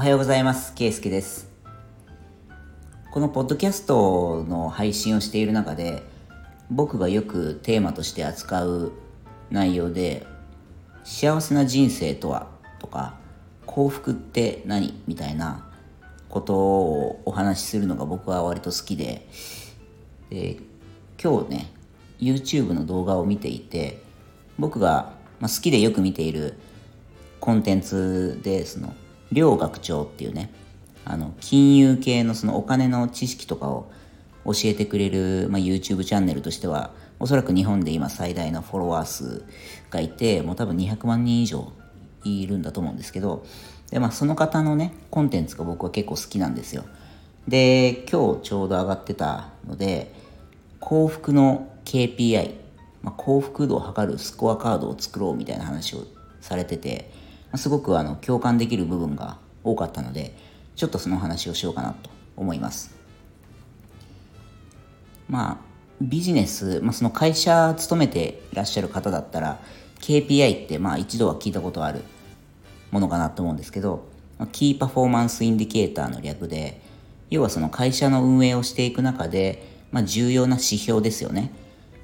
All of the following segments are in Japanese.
おはようございます。ケイスケです。このポッドキャストの配信をしている中で僕がよくテーマとして扱う内容で幸せな人生とは？とか幸福って何？みたいなことをお話しするのが僕は割と好きでで今日ね YouTube の動画を見ていて僕が好きでよく見ているコンテンツでその両学長っていうねあの金融系のそのお金の知識とかを教えてくれる、まあ、YouTube チャンネルとしてはおそらく日本で今最大のフォロワー数がいてもう多分200万人以上いるんだと思うんですけどで、まあ、その方のねコンテンツが僕は結構好きなんですよ。で今日ちょうど上がってたので幸福の KPI、まあ、幸福度を測るスコアカードを作ろうみたいな話をされてて、すごくあの共感できる部分が多かったのでちょっとその話をしようかなと思います。まあビジネス、まあ、その会社勤めていらっしゃる方だったら KPI ってまあ一度は聞いたことあるものかなと思うんですけど Key Performance Indicator の略で要はその会社の運営をしていく中で、まあ、重要な指標ですよね。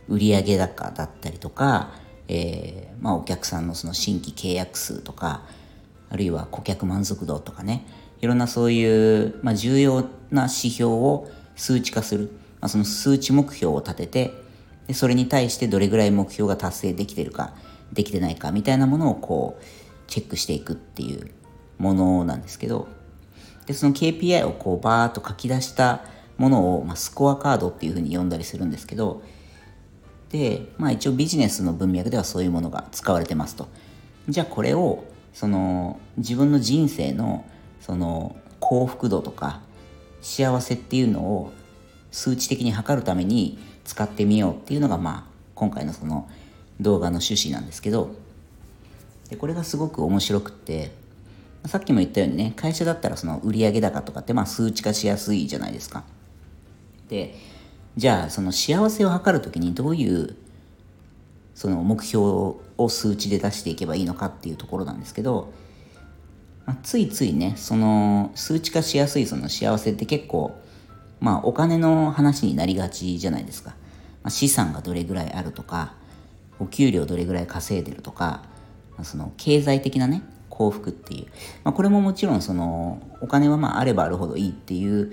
売上高だったりとか、えーまあ、お客さんのその新規契約数とかあるいは顧客満足度とかねいろんなそういう、まあ、重要な指標を数値化する、まあ、その数値目標を立ててでそれに対してどれぐらい目標が達成できてるかできてないかみたいなものをこうチェックしていくっていうものなんですけどでその KPI をこうバーッと書き出したものを、まあ、スコアカードっていうふうに呼んだりするんですけどで、まあ、一応ビジネスの文脈ではそういうものが使われてますと。じゃあこれをその自分の人生のその幸福度とか幸せっていうのを数値的に測るために使ってみようっていうのがまあ今回のその動画の趣旨なんですけど。でこれがすごく面白くってさっきも言ったようにね会社だったらその売上高とかってまあ数値化しやすいじゃないですか。でじゃあその幸せを測る時にどういうその目標を数値で出していけばいいのかっていうところなんですけど、まあ、ついついねその数値化しやすいその幸せって結構まあお金の話になりがちじゃないですか、まあ、資産がどれぐらいあるとかお給料どれぐらい稼いでるとかその経済的なね幸福っていう、まあ、これももちろんそのお金はまああればあるほどいいっていう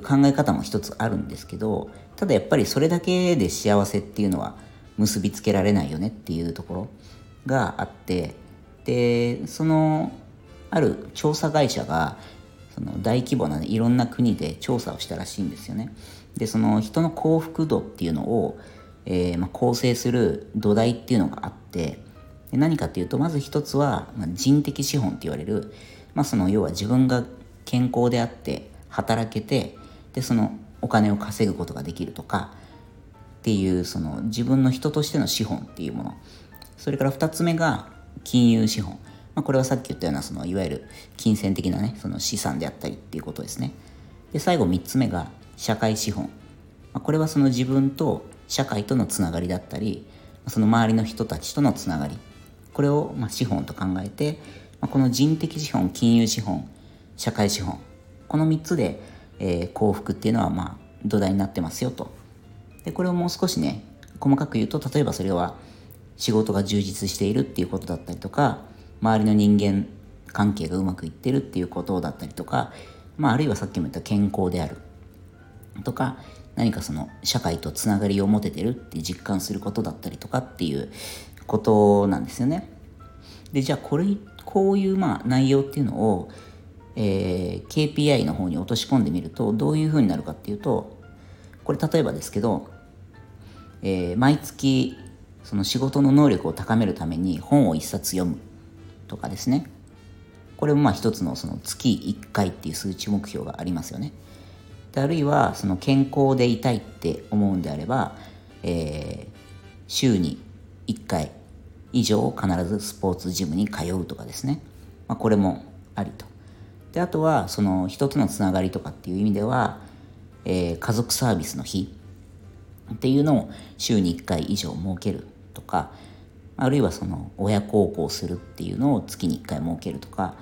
考え方も一つあるんですけどただやっぱりそれだけで幸せっていうのは結びつけられないよねっていうところがあってでそのある調査会社がその大規模な、いろんな国で調査をしたらしいんですよね。でその人の幸福度っていうのを、えーま、構成する土台っていうのがあってで何かっていうとまず一つは、まあ、人的資本って言われる、まあ、その要は自分が健康であって働けてでそのお金を稼ぐことができるとかっていうその自分の人としての資本っていうもの。それから2つ目が金融資本、まあ、これはさっき言ったようなそのいわゆる金銭的なねその資産であったりっていうことですね。で最後3つ目が社会資本、まあ、これはその自分と社会とのつながりだったりその周りの人たちとのつながり。これをま資本と考えて、まこの人的資本金融資本社会資本この3つで、え、幸福っていうのはま土台になってますよと。でこれをもう少しね細かく言うと例えばそれは仕事が充実しているっていうことだったりとか周りの人間関係がうまくいってるっていうことだったりとか、まあ、あるいはさっきも言った健康である。とか何かその社会とつながりを持ててるって実感することだったりとかっていうことなんですよね。でじゃあこれこういうまあ内容っていうのを、えー、KPI の方に落とし込んでみるとどういうふうになるかっていうとこれ例えばですけど、えー、毎月その仕事の能力を高めるために本を一冊読むとかですねこれもまあ一つのその月1回っていう数値目標がありますよね。であるいはその健康でいたいって思うんであれば、えー、週に1回以上必ずスポーツジムに通うとかですね、まあ、これもありと。であとはその人とのつながりとかっていう意味では、えー、家族サービスの日っていうのを週に1回以上設けるとかあるいはその親孝行するっていうのを月に1回設けるとか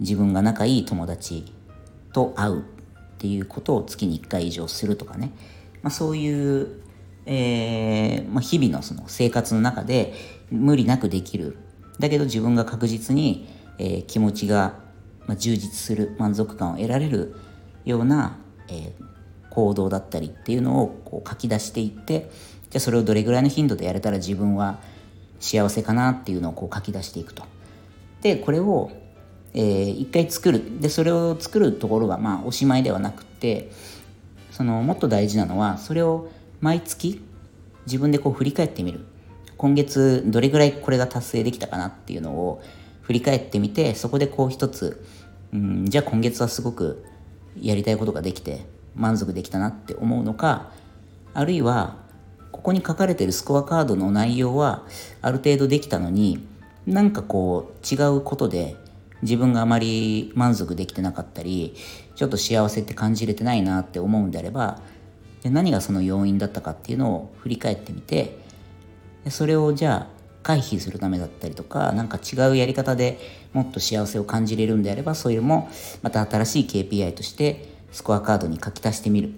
自分が仲いい友達と会うっていうことを月に1回以上するとかね、まあ、そういう、えーまあ、日々のその生活の中で無理なくできるだけど自分が確実に、えー、気持ちが、まあ、充実する満足感を得られるような、えー、行動だったりっていうのをこう書き出していってじゃあそれをどれぐらいの頻度でやれたら自分は幸せかなっていうのをこう書き出していくと。でこれを、えー、一回作るでそれを作るところがまあおしまいではなくてそのもっと大事なのはそれを毎月自分でこう振り返ってみる。今月どれぐらいこれが達成できたかなっていうのを振り返ってみてそこでこう一つ、うん、じゃあ今月はすごくやりたいことができて満足できたなって思うのかあるいはここに書かれてるスコアカードの内容はある程度できたのになんかこう違うことで自分があまり満足できてなかったりちょっと幸せって感じれてないなって思うんであればで何がその要因だったかっていうのを振り返ってみてでそれをじゃあ回避するためだったりとか何か違うやり方でもっと幸せを感じれるんであればそれもまた新しい KPI としてスコアカードに書き足してみる。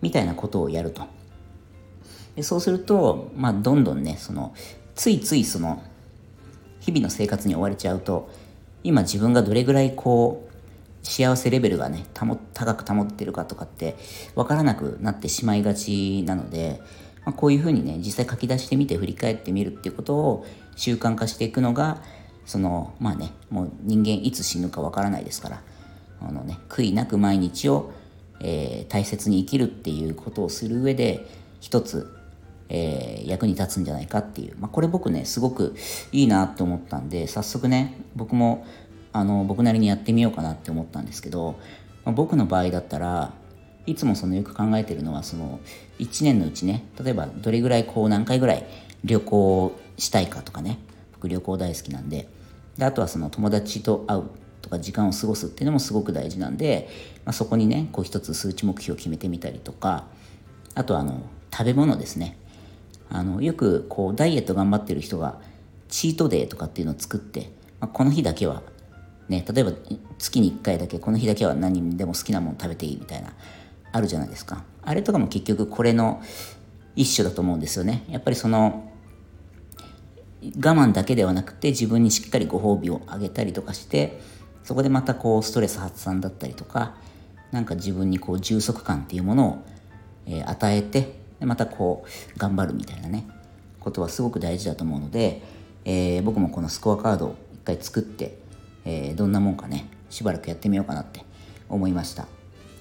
みたいなことをやると。でそうすると、まあ、どんどんねそのついついその日々の生活に追われちゃうと今自分がどれぐらいこう幸せレベルがね保高く保ってるかとかって分からなくなってしまいがちなので、まあ、こういうふうにね実際書き出してみて振り返ってみるっていうことを習慣化していくのがそのまあねもう人間いつ死ぬか分からないですからあのね悔いなく毎日を、えー、大切に生きるっていうことをする上で一つえー、役に立つんじゃないかっていう、まあ、これ僕ねすごくいいなと思ったんで早速ね僕もあの僕なりにやってみようかなって思ったんですけど、まあ、僕の場合だったらいつもそのよく考えてるのはその1年のうちね例えばどれぐらいこう何回ぐらい旅行したいかとかね僕旅行大好きなんでであとはその友達と会うとか時間を過ごすっていうのもすごく大事なんで、まあ、そこにねこう一つ数値目標を決めてみたりとかあとはあの食べ物ですね。あのよくこうダイエット頑張ってる人がチートデーとかっていうのを作って、まあ、この日だけはね例えば月に1回だけこの日だけは何でも好きなもの食べていいみたいなあるじゃないですか。あれとかも結局これの一種だと思うんですよね。やっぱりその我慢だけではなくて自分にしっかりご褒美をあげたりとかしてそこでまたこうストレス発散だったりとかなんか自分にこう充足感っていうものを、えー、与えてでまたこう頑張るみたいなねことはすごく大事だと思うので、えー、僕もこのスコアカードを一回作って、えー、どんなもんかねしばらくやってみようかなって思いました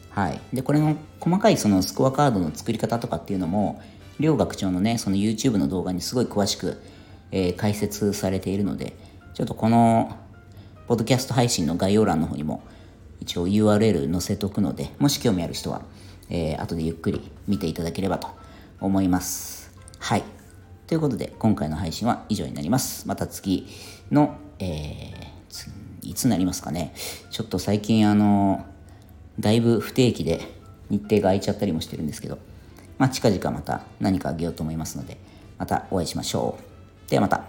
はいでこれの細かいそのスコアカードの作り方とかっていうのも両学長のねその YouTube の動画にすごい詳しく、えー、解説されているのでちょっとこのポッドキャスト配信の概要欄の方にも一応 URL 載せとくのでもし興味ある人は、えー、後でゆっくり見ていただければと思います。はい。ということで、今回の配信は以上になります。また次の、えー、いつになりますかね。ちょっと最近、あの、だいぶ不定期で日程が空いちゃったりもしてるんですけど、まあ、近々また何かあげようと思いますので、またお会いしましょう。ではまた。